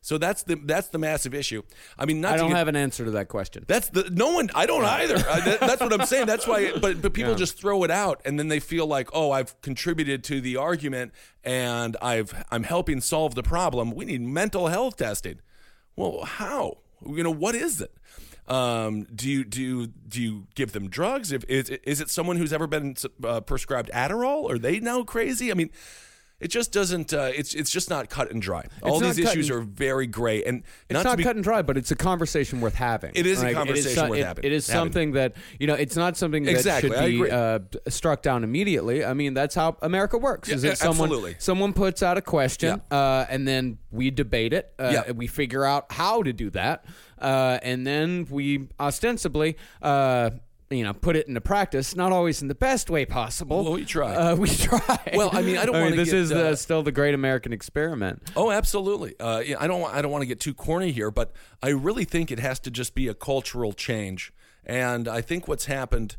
So that's the that's the massive issue. I mean, not I don't get- have an answer to that question. that's the no one. I don't either. I, that, that's what I'm saying. That's why. But but people just throw it out, and then they feel like, oh, I've contributed to the argument, and I've I'm helping solve the problem. We need mental health testing. Well, how? You know, what is it? Um, do you do you, do you give them drugs? If is is it someone who's ever been uh, prescribed Adderall? Are they now crazy? I mean. It just doesn't. Uh, it's it's just not cut and dry. All these issues and- are very gray, and It's not, be cut and dry, but it's a conversation worth having. It is a conversation so- worth it- having- It is having. something that you know. It's not something that Exactly, should be uh, struck down immediately. I mean, that's how America works. is Yeah, that someone absolutely. someone puts out a question, uh, and then we debate it. Uh, Yeah. We figure out how to do that, uh, and then we ostensibly. You know, put it into practice. Not always in the best way possible. Well, we try. Uh, we try. Well, I mean, I don't wanna This get, is uh, still the great American experiment. Oh, absolutely. Uh, yeah, I don't. I don't want to get too corny here, but I really think it has to just be a cultural change. And I think what's happened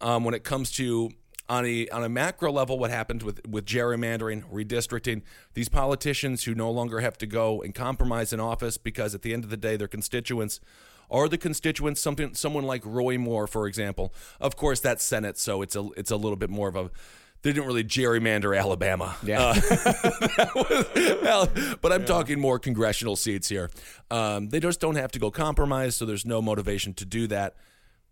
um, when it comes to on a on a macro level, what happens with with gerrymandering, redistricting, these politicians who no longer have to go and compromise in office because at the end of the day, their constituents. Are the constituents something someone like Roy Moore, for example? Of course, that's Senate, so it's a it's a little bit more of a. They didn't really gerrymander Alabama. Yeah. Well, but I'm talking more congressional seats here. Um, they just don't have to go compromise, so there's no motivation to do that.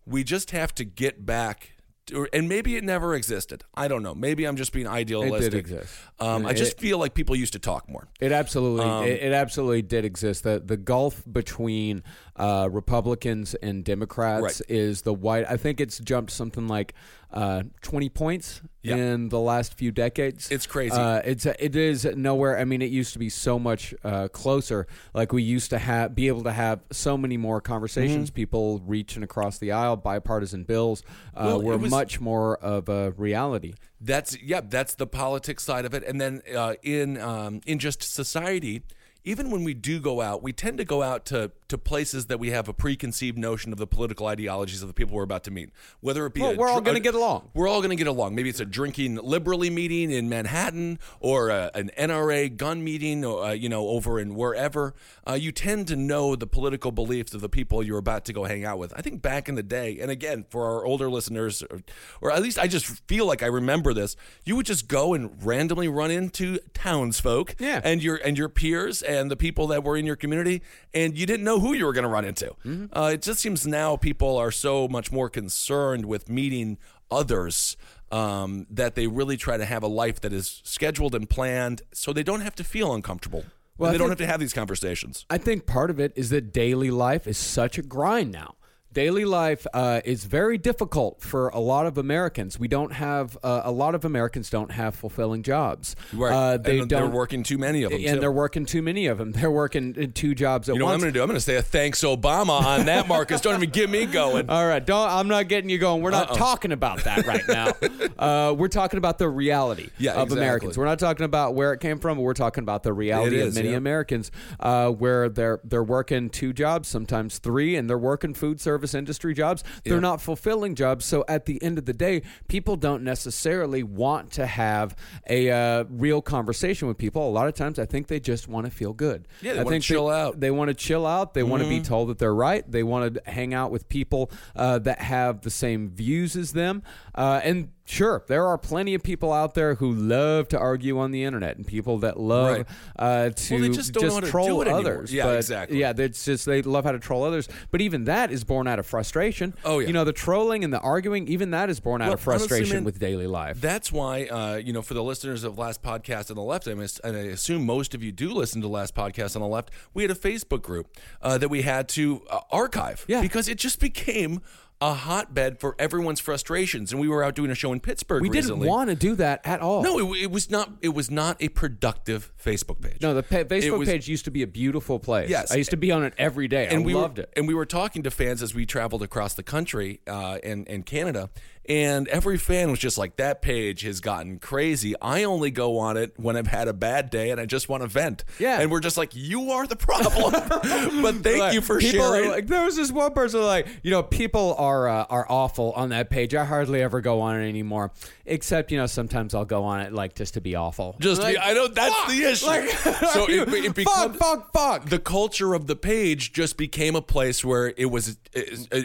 We just have to get back, to, and maybe it never existed. I don't know. Maybe I'm just being idealistic. It did exist. Um, I It- just feel like people used to talk more. It absolutely, Um, it, it absolutely did exist. The the gulf between uh, Republicans and Democrats Right. is the white. I think it's jumped something like uh, twenty points Yeah. in the last few decades. It's crazy. Uh, it's it is nowhere. I mean, it used to be so much uh, closer. Like we used to have be able to have so many more conversations. Mm-hmm. People reaching across the aisle, bipartisan bills uh, Well, were was- much more of a reality. That's yeah, that's the politics side of it, and then uh, in um, in just society, even when we do go out, we tend to go out to to to places that we have a preconceived notion of the political ideologies of the people we're about to meet. Whether it be Well, a we're all dr- gonna get along. We're all going to get along. Maybe it's a drinking liberally meeting in Manhattan or a, an NRA gun meeting, or, uh, you know, over in wherever. Uh, you tend to know the political beliefs of the people you're about to go hang out with. I think back in the day, and again for our older listeners, or, or at least I just feel like I remember this. You would just go and randomly run into townsfolk, Yeah. and your and your peers and the people that were in your community, and you didn't know who you were going to run into. Mm-hmm. Uh, it just seems now people are so much more concerned with meeting others um, that they really try to have a life that is scheduled and planned, so they don't have to feel uncomfortable. Well, and they I don't have to have these conversations. I think part of it is that daily life is such a grind now. Daily life uh, is very difficult for a lot of Americans. We don't have uh, a lot of Americans don't have fulfilling jobs. Uh, they and they're working too many of them. and too. they're working too many of them. They're working two jobs at once. You know what I'm going to do? I'm going to say a thanks Obama on that, Marcus. Don't even get me going. All right, don't. I'm not getting you going. We're not talking about that right now. uh, we're talking about the reality Yeah, of exactly. Americans. We're not talking about where it came from. We're talking about the reality It of many yeah. Americans, uh, where they're they're working two jobs, sometimes three, and they're working food service industry jobs. They're Yeah. not fulfilling jobs. So at the end of the day, people don't necessarily want to have a uh, real conversation with people. A lot of times, I think they just want to feel good. Yeah, they I think chill out. they want to chill out. They want to Mm-hmm. be told that they're right. They want to hang out with people uh, that have the same views as them. Uh, and sure, there are plenty of people out there who love to argue on the internet and people that love Right. uh, to Well, just how to troll do it anymore. others. Yeah, but, exactly. Yeah, it's just they love how to troll others. But even that is born out of frustration. Oh, yeah. You know, the trolling and the arguing, even that is born out Well, of frustration honestly, man, with daily life. That's why, uh, you know, for the listeners of Last Podcast on the Left, I and I assume most of you do listen to Last Podcast on the Left. We had a Facebook group uh, that we had to uh, archive Yeah. because it just became a hotbed for everyone's frustrations. And we were out doing a show in Pittsburgh. we didn't want to do that at all. No, it, it was not. It was not a productive Facebook page. No, the pa- Facebook was- page used to be a beautiful place. Yes. I used to be on it every day. I and we loved were, it. And we were talking to fans as we traveled across the country uh, and and Canada, and every fan was just like, "That page has gotten crazy. I only go on it when I've had a bad day and I just want to vent." Yeah. and we're just like, "You are the problem." but thank Like, you for sharing. Like, there was this one person like, you know, people are uh, are awful on that page. I hardly ever go on it anymore, except you know sometimes I'll go on it like just to be awful. just like, be, I know that's fuck! the issue. Like, so it, it fuck, becomes fuck, fuck. the culture of the page just became a place where it was,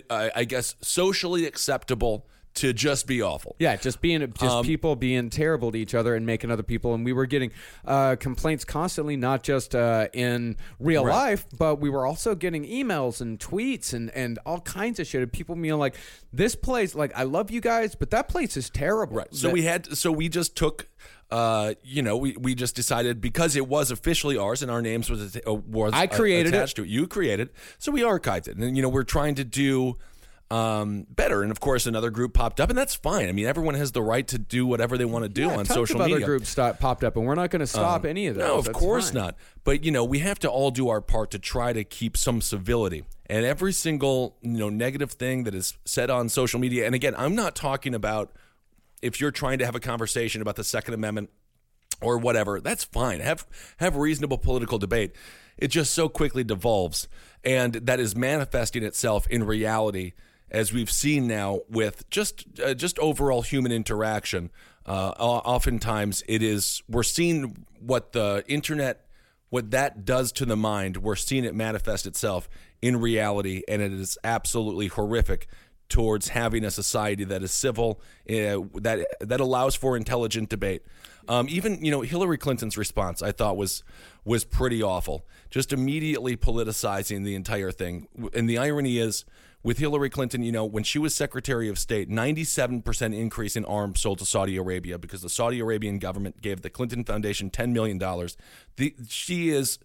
I guess, socially acceptable to just be awful. Yeah, just being just Um, people being terrible to each other and making other people, and we were getting uh, complaints constantly, not just uh, in real Right. life, but we were also getting emails and tweets and and all kinds of shit. of People being like, "This place, like, I love you guys, but that place is terrible." Right. So That- we had so we just took uh you know we, we just decided because it was officially ours and our names was uh, was I created it. attached to it. You created. So we archived it. And you know we're trying to do um better and of course another group popped up and that's fine. I mean everyone has the right to do whatever they want to do Yeah, on social media. other groups start, popped up, and we're not going to stop any of those. No, of That's course fine. not. But you know, we have to all do our part to try to keep some civility. And every single you know negative thing that is said on social media, and again, I'm not talking about if you're trying to have a conversation about the Second Amendment or whatever, that's fine. Have have reasonable political debate. It just so quickly devolves, and that is manifesting itself in reality, as we've seen now with just uh, just overall human interaction. Uh, oftentimes, it is we're seeing what the internet, what that does to the mind. We're seeing it manifest itself in reality, and it is absolutely horrific towards having a society that is civil, uh, that that allows for intelligent debate. Um, even you know Hillary Clinton's response, I thought was was pretty awful. Just immediately politicizing the entire thing. And the irony is, with Hillary Clinton, you know, when she was Secretary of State, 97% increase in arms sold to Saudi Arabia because the Saudi Arabian government gave the Clinton Foundation $10 million. The, she is,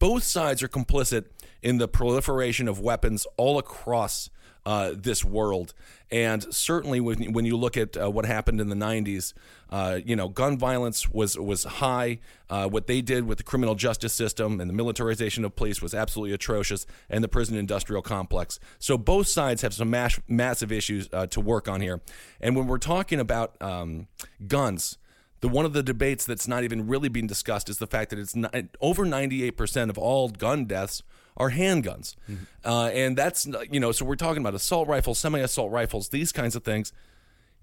both sides are complicit in the proliferation of weapons all across uh, this world. And certainly, when, when you look at uh, what happened in the '90s, uh, you know, gun violence was was high. Uh, what they did with the criminal justice system and the militarization of police was absolutely atrocious, and the prison industrial complex. So both sides have some mass, massive issues uh, to work on here. And when we're talking about um, guns, the one of the debates that's not even really being discussed is the fact that it's not, over 98% of all gun deaths are handguns, uh, and that's you know. So we're talking about assault rifles, semi-assault rifles, these kinds of things.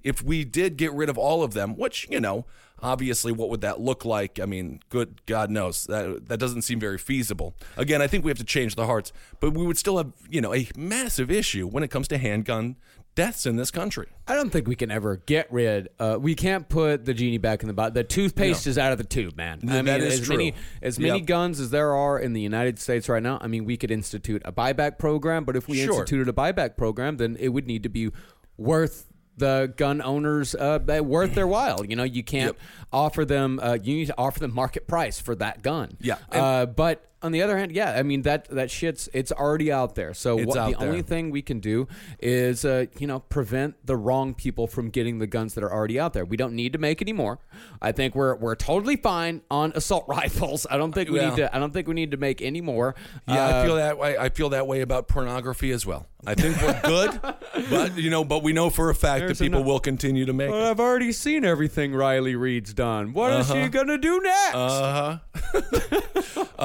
If we did get rid of all of them, which you know, obviously, what would that look like? I mean, good God knows that that doesn't seem very feasible. Again, I think we have to change the hearts, but we would still have you know a massive issue when it comes to handgun deaths in this country. I don't think we can ever get rid. Uh, we can't put the genie back in the bottle. The toothpaste is out of the tube, man. I mean, that is as true. many as many Yep. guns as there are in the United States right now. I mean, we could institute a buyback program, but if we Sure. instituted a buyback program, then it would need to be worth the gun owners uh, worth their while. You know, you can't Yep. offer them. Uh, you need to offer them market price for that gun. Yeah, uh, but. On the other hand, yeah, I mean that that shit's it's already out there. So It's what, out the there. only thing we can do is uh, you know prevent the wrong people from getting the guns that are already out there. We don't need to make any more. I think we're we're totally fine on assault rifles. I don't think we Well- need to. I don't think we need to make any more. Yeah, Uh, I feel that way. I feel that way about pornography as well. I think we're good, but you know, but we know for a fact There's that people enough- will continue to make. It. I've already seen everything Riley Reid's done. What is Uh-huh. she gonna do next?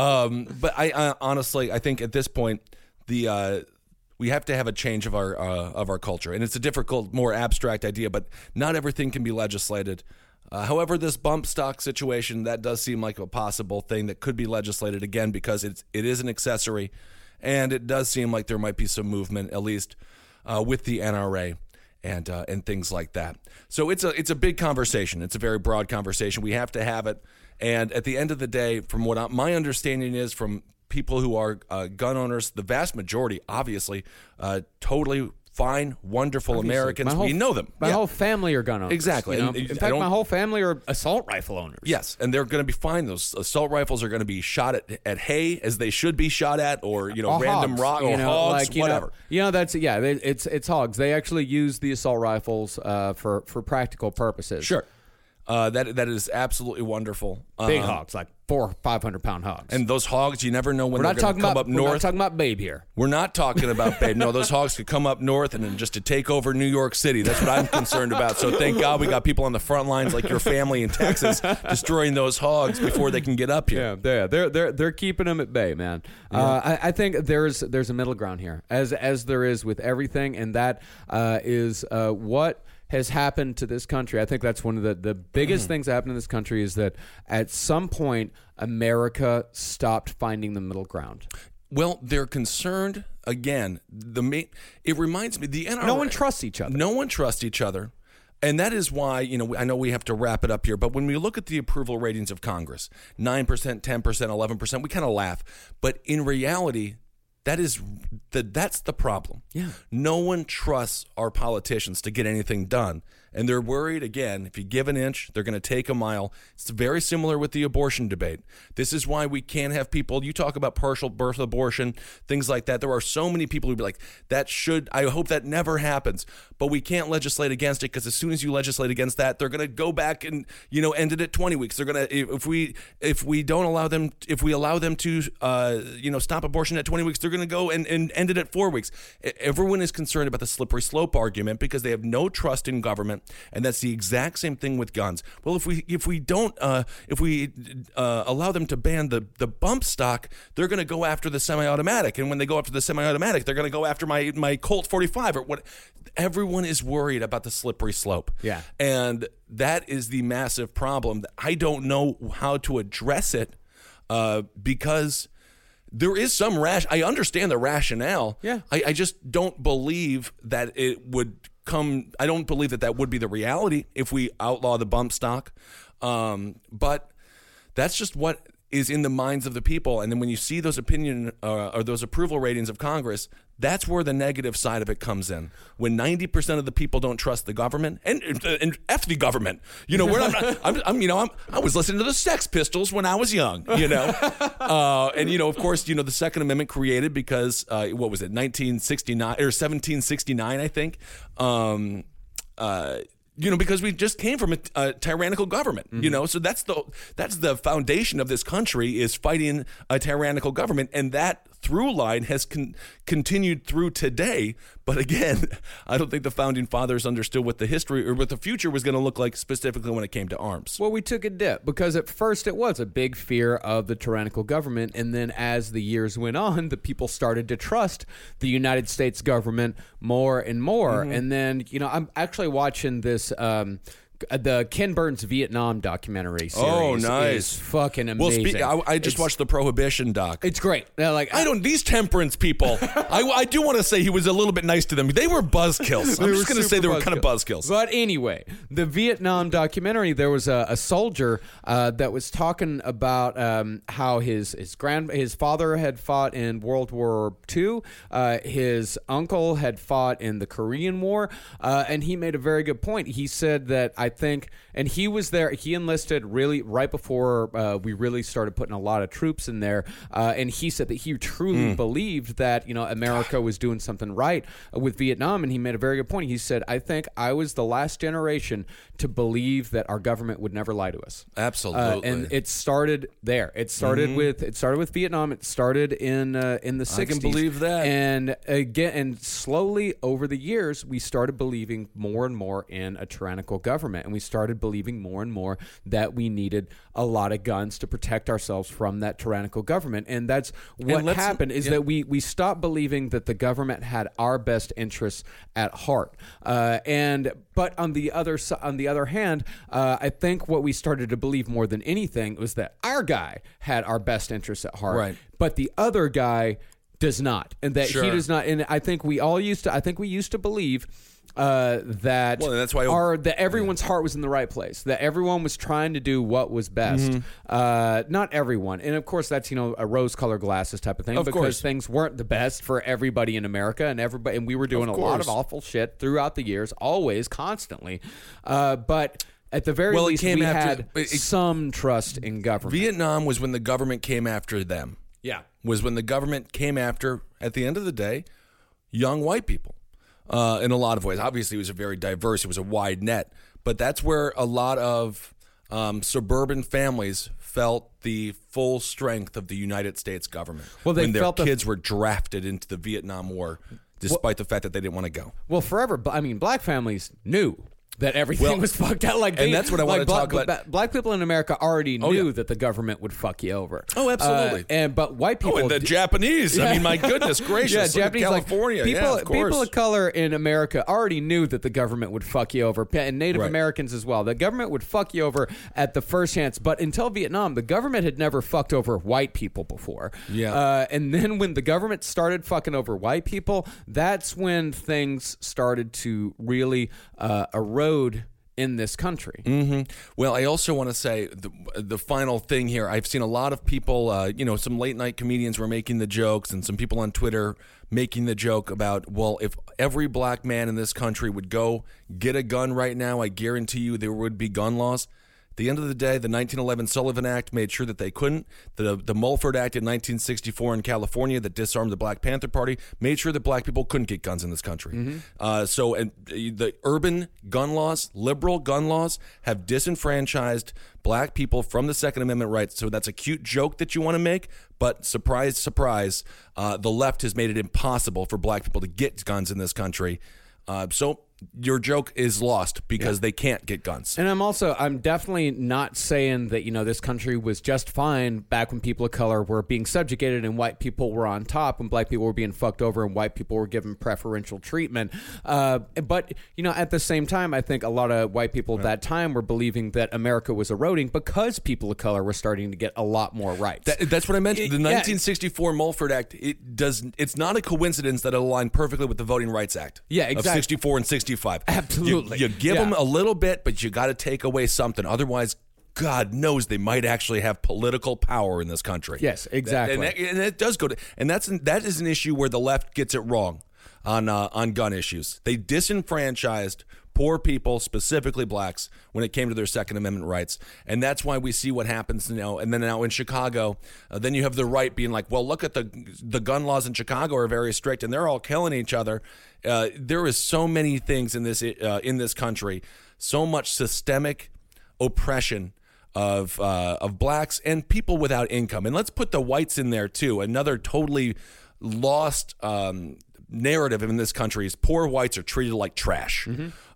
Uh but I, I honestly, I think at this point, the uh, we have to have a change of our uh, of our culture, and it's a difficult, more abstract idea. But not everything can be legislated. Uh, however, this bump stock situation that does seem like a possible thing that could be legislated again because it's it is an accessory, and it does seem like there might be some movement at least uh, with the NRA and uh, and things like that. So it's a it's a big conversation. It's a very broad conversation. We have to have it. And at the end of the day, from what I, my understanding is from people who are uh, gun owners, the vast majority, obviously, uh, totally fine, wonderful Americans. My whole- we know them. My Yeah. whole family are gun owners. Exactly. you know? In fact, my whole family are assault rifle owners. Yes, and they're going to be fine. Those assault rifles are going to be shot at, at hay as they should be shot at, or you know, Or random hogs, rock or you know, hogs, like, you whatever. Know, you know, that's yeah, they, it's it's hogs. They actually use the assault rifles uh, for for practical purposes. Sure, uh, that that is absolutely wonderful. big Um, hogs, like four five hundred pound hogs. And those hogs, you never know when we're they're not going talking to come about up we're not talking about Babe here. We're not talking about babe. No, those hogs could come up north and then just to take over New York City. That's what I'm concerned about. So thank God we got people on the front lines like your family in Texas destroying those hogs before they can get up here. Yeah, they're they're they're they're keeping them at bay, man. Uh, I, I think there's there's a middle ground here, as as there is with everything, and that uh, is uh, what has happened to this country. I think that's one of the the biggest mm. things that happened in this country is that at some point America stopped finding the middle ground. Well, they're concerned again. The main, it reminds me the NRA. No one trusts each other. No one trusts each other. And that is why, you know, I know we have to wrap it up here, but when we look at the approval ratings of Congress 9%, 10%, 11%, we kind of laugh. But in reality, that is the, that's the problem. Yeah. No one trusts our politicians to get anything done. And they're worried, again, if you give an inch, they're going to take a mile. It's very similar with the abortion debate. This is why we can't have people, you talk about partial birth abortion, things like that. There are so many people who be like, that should, I hope that never happens. But we can't legislate against it because as soon as you legislate against that, they're going to go back and, you know, end it at 20 weeks. They're going to, if we, if we don't allow them, if we allow them to, uh, you know, stop abortion at 20 weeks, they're going to go and, and end it at four weeks. Everyone is concerned about the slippery slope argument because they have no trust in government, and that's the exact same thing with guns. Well, if we if we don't uh, if we uh, allow them to ban the the bump stock, they're going to go after the semi-automatic, and when they go after the semi-automatic, they're going to go after my my Colt 45 or what. Everyone is worried about the slippery slope. Yeah. and that is the massive problem. I don't know how to address it uh, because there is some rash. I understand the rationale. Yeah. I, I just don't believe that it would come. I don't believe that that would be the reality if we outlaw the bump stock. Um, but that's just what is in the minds of the people. And then when you see those opinion uh, or those approval ratings of Congress, that's where the negative side of it comes in. When ninety percent of the people don't trust the government, and and f the government, you know, we're not. I'm, I'm, you know, I'm, I was listening to the Sex Pistols when I was young, you know, uh, and you know, of course, you know, the Second Amendment created because uh, what was it, 1969 or 1769, I think. Um, uh, you know, because we just came from a, a tyrannical government, you know, so that's the that's the foundation of this country is fighting a tyrannical government, and that through line has con- continued through today. But again, I don't think the founding fathers understood what the history or what the future was going to look like specifically when it came to arms. Well, we took a dip because at first it was a big fear of the tyrannical government. And then as the years went on, the people started to trust the United States government more and more. Mm-hmm. And then, you know, I'm actually watching this. Um, the Ken Burns Vietnam documentary series Oh, nice. is fucking well, amazing. speak, I, I just It's- watched the Prohibition doc. It's great. Like I don't. These temperance people. I, I do want to say he was a little bit nice to them. They were buzzkills. I'm just going to say they were kind of buzzkills. But anyway, the Vietnam documentary, there was a, a soldier uh, that was talking about um, how his his grand his father had fought in World War II, uh, his uncle had fought in the Korean War, uh, and he made a very good point. He said that I think, and he was there. He enlisted really right before uh, we really started putting a lot of troops in there, uh, and he said that he truly believed that you know America was doing something right with Vietnam, and he made a very good point. He said, "I think I was the last generation to believe that our government would never lie to us." Absolutely. Uh, and it started there. It started with it started with Vietnam. It started in uh, in the 60s. I can believe that. And again, and slowly over the years, we started believing more and more in a tyrannical government, and we started believing more and more that we needed a lot of guns to protect ourselves from that tyrannical government. And that's what let's- happened is yeah. that we we stopped believing that the government had our best interests at heart. Uh, and but on the other on the other hand, uh, I think what we started to believe more than anything was that our guy had our best interests at heart, Right. but the other guy does not, and that Sure. he does not. And I think we all used to. I think we used to believe. Uh, that Well, that's why- our that everyone's heart was in the right place. That everyone was trying to do what was best. Mm-hmm. Uh, not everyone, and of course that's you know a rose-colored glasses type of thing Of because course. things weren't the best for everybody in America, and everybody and we were doing a lot of awful shit throughout the years, always, constantly. Uh, but at the very Well, least, we after- had it- some trust in government. Vietnam was when the government came after them. Yeah. was when the government came after, at the end of the day, young white people uh, in a lot of ways. Obviously, it was a very diverse, it was a wide net, but that's where a lot of um, suburban families felt the full strength of the United States government Well, they when their felt the- kids were drafted into the Vietnam War, despite the fact that they didn't want to go. Well, forever. but, I mean, black families knew that everything Well, was fucked out. Like, and they- that's what I like black, talk about. Black people in America already Oh, knew yeah. that the government would fuck you over. Oh, absolutely. Uh, and but white people. Oh, and the d- Japanese. I mean, my goodness gracious. Yeah, Japanese like, California. people, yeah, of course. people of color in America already knew that the government would fuck you over, and Native Right. Americans as well. The government would fuck you over at the first chance. But until Vietnam, the government had never fucked over white people before. Yeah. Uh, and then when the government started fucking over white people, that's when things started to really uh, erode in this country. Mm. Well, I also want to say the, the final thing here. I've seen a lot of people, uh, you know, some late night comedians were making the jokes, and some people on Twitter making the joke about, well, if every black man in this country would go get a gun right now, I guarantee you there would be gun laws. The end of the day, the 1911 Sullivan Act made sure that they couldn't. The the Mulford Act in 1964 in California that disarmed the Black Panther Party made sure that black people couldn't get guns in this country. Uh, so, and the urban gun laws, liberal gun laws, have disenfranchised black people from the Second Amendment rights. So that's a cute joke that you want to make, but surprise, surprise, uh, the left has made it impossible for black people to get guns in this country. Uh, so your joke is lost because they can't get guns. And I'm also I'm definitely not saying that you know this country was just fine back when people of color were being subjugated and white people were on top when black people were being fucked over and white people were given preferential treatment. Uh, but you know at the same time I think a lot of white people at that time were believing that America was eroding because people of color were starting to get a lot more rights. That, that's what I mentioned. The Yeah. 1964 Mulford Act. It does. It's not a coincidence that it aligned perfectly with the Voting Rights Act. Yeah, Of exactly. 64 and 65. Absolutely. You, you give Yeah. them a little bit, but you got to take away something. Otherwise, God knows they might actually have political power in this country. Yes, exactly. And, that- and it does go to, and that's that is an issue where the left gets it wrong on uh, on gun issues. They disenfranchised poor people, specifically blacks, when it came to their Second Amendment rights, and that's why we see what happens now. And then now in Chicago, uh, then you have the right being like, "Well, look at the the gun laws in Chicago are very strict, and they're all killing each other." Uh, there is so many things in this uh, in this country, so much systemic oppression of uh, of blacks and people without income. And let's put the whites in there too. Another totally lost um, narrative in this country is poor whites are treated like trash.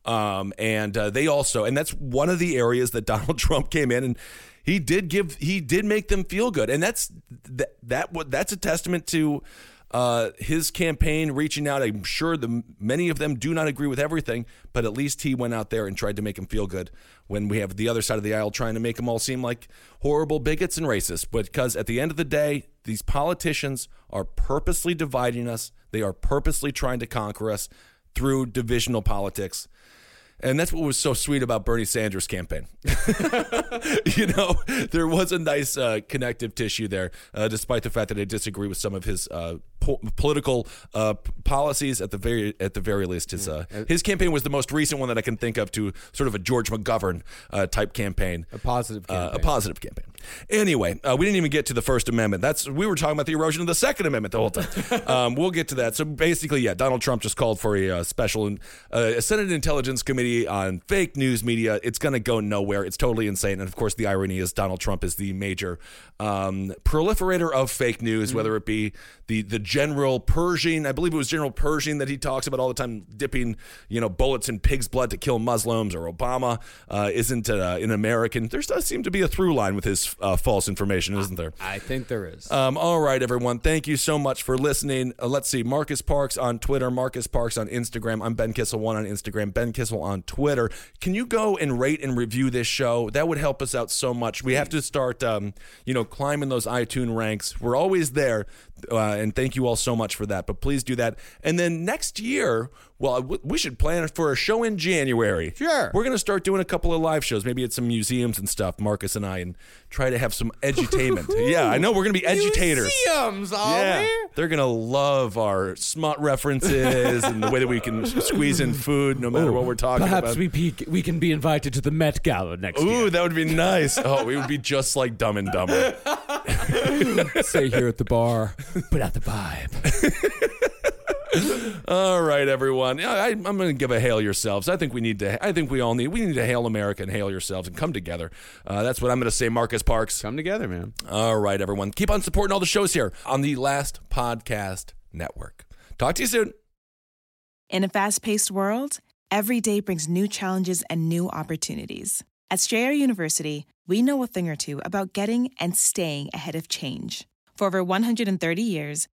Um, and uh, they also, and that's one of the areas that Donald Trump came in and he did give, he did make them feel good, and that's that that that's a testament to uh, his campaign reaching out. I'm sure the many of them do not agree with everything, but at least he went out there and tried to make them feel good. When we have the other side of the aisle trying to make them all seem like horrible bigots and racists, because at the end of the day, these politicians are purposely dividing us. They are purposely trying to conquer us through divisional politics. And that's what was so sweet about Bernie Sanders' campaign. you know, there was a nice uh, connective tissue there, uh, despite the fact that I disagree with some of his uh, po- political uh, policies. At the very, at the very least, his uh, his campaign was the most recent one that I can think of to sort of a George McGovern uh, type campaign, A positive uh, campaign. a positive campaign. Anyway, uh, we didn't even get to the First Amendment. That's we were talking about the erosion of the Second Amendment the whole time. um, we'll get to that. So basically, yeah, Donald Trump just called for a uh, special uh, a Senate Intelligence Committee on fake news media. It's going to go nowhere. It's totally insane. And of course, the irony is Donald Trump is the major um, proliferator of fake news, whether it be the the General Pershing. I believe it was General Pershing that he talks about all the time, dipping you know bullets in pig's blood to kill Muslims, or Obama uh, isn't uh, an American. There does seem to be a through line with his uh, false information, isn't there? I think there is. Um, all right, everyone. Thank you so much for listening. Uh, let's see. Marcus Parks on Twitter, Marcus Parks on Instagram. I'm Ben Kissel1 on Instagram, Ben Kissel on Twitter. Can you go and rate and review this show? That would help us out so much. We have to start, um, you know, climbing those iTunes ranks. We're always there. Uh, and thank you all so much for that. But please do that. And then next year, well, w- we should plan for a show in January. Sure. We're going to start doing a couple of live shows, maybe at some museums and stuff, Marcus and I, and try to have some edutainment. yeah, I know we're going to be edutators. Museums, are Yeah, we? they're gonna love our smut references and the way that we can squeeze in food, no matter what we're talking Perhaps about. Perhaps we pe- we can be invited to the Met Gala next week. Ooh, year. that would be nice. Oh, we would be just like Dumb and Dumber. Say here at the bar, put out the vibe. All right, everyone. I, I'm going to give a hail yourselves. I think we need to. I think we all need. We need to hail America and hail yourselves and come together. Uh, that's what I'm going to say, Marcus Parks. Come together, man. All right, everyone. Keep on supporting all the shows here on the Last Podcast Network. Talk to you soon. In a fast paced world, every day brings new challenges and new opportunities. At Strayer University, we know a thing or two about getting and staying ahead of change. For over 130 years,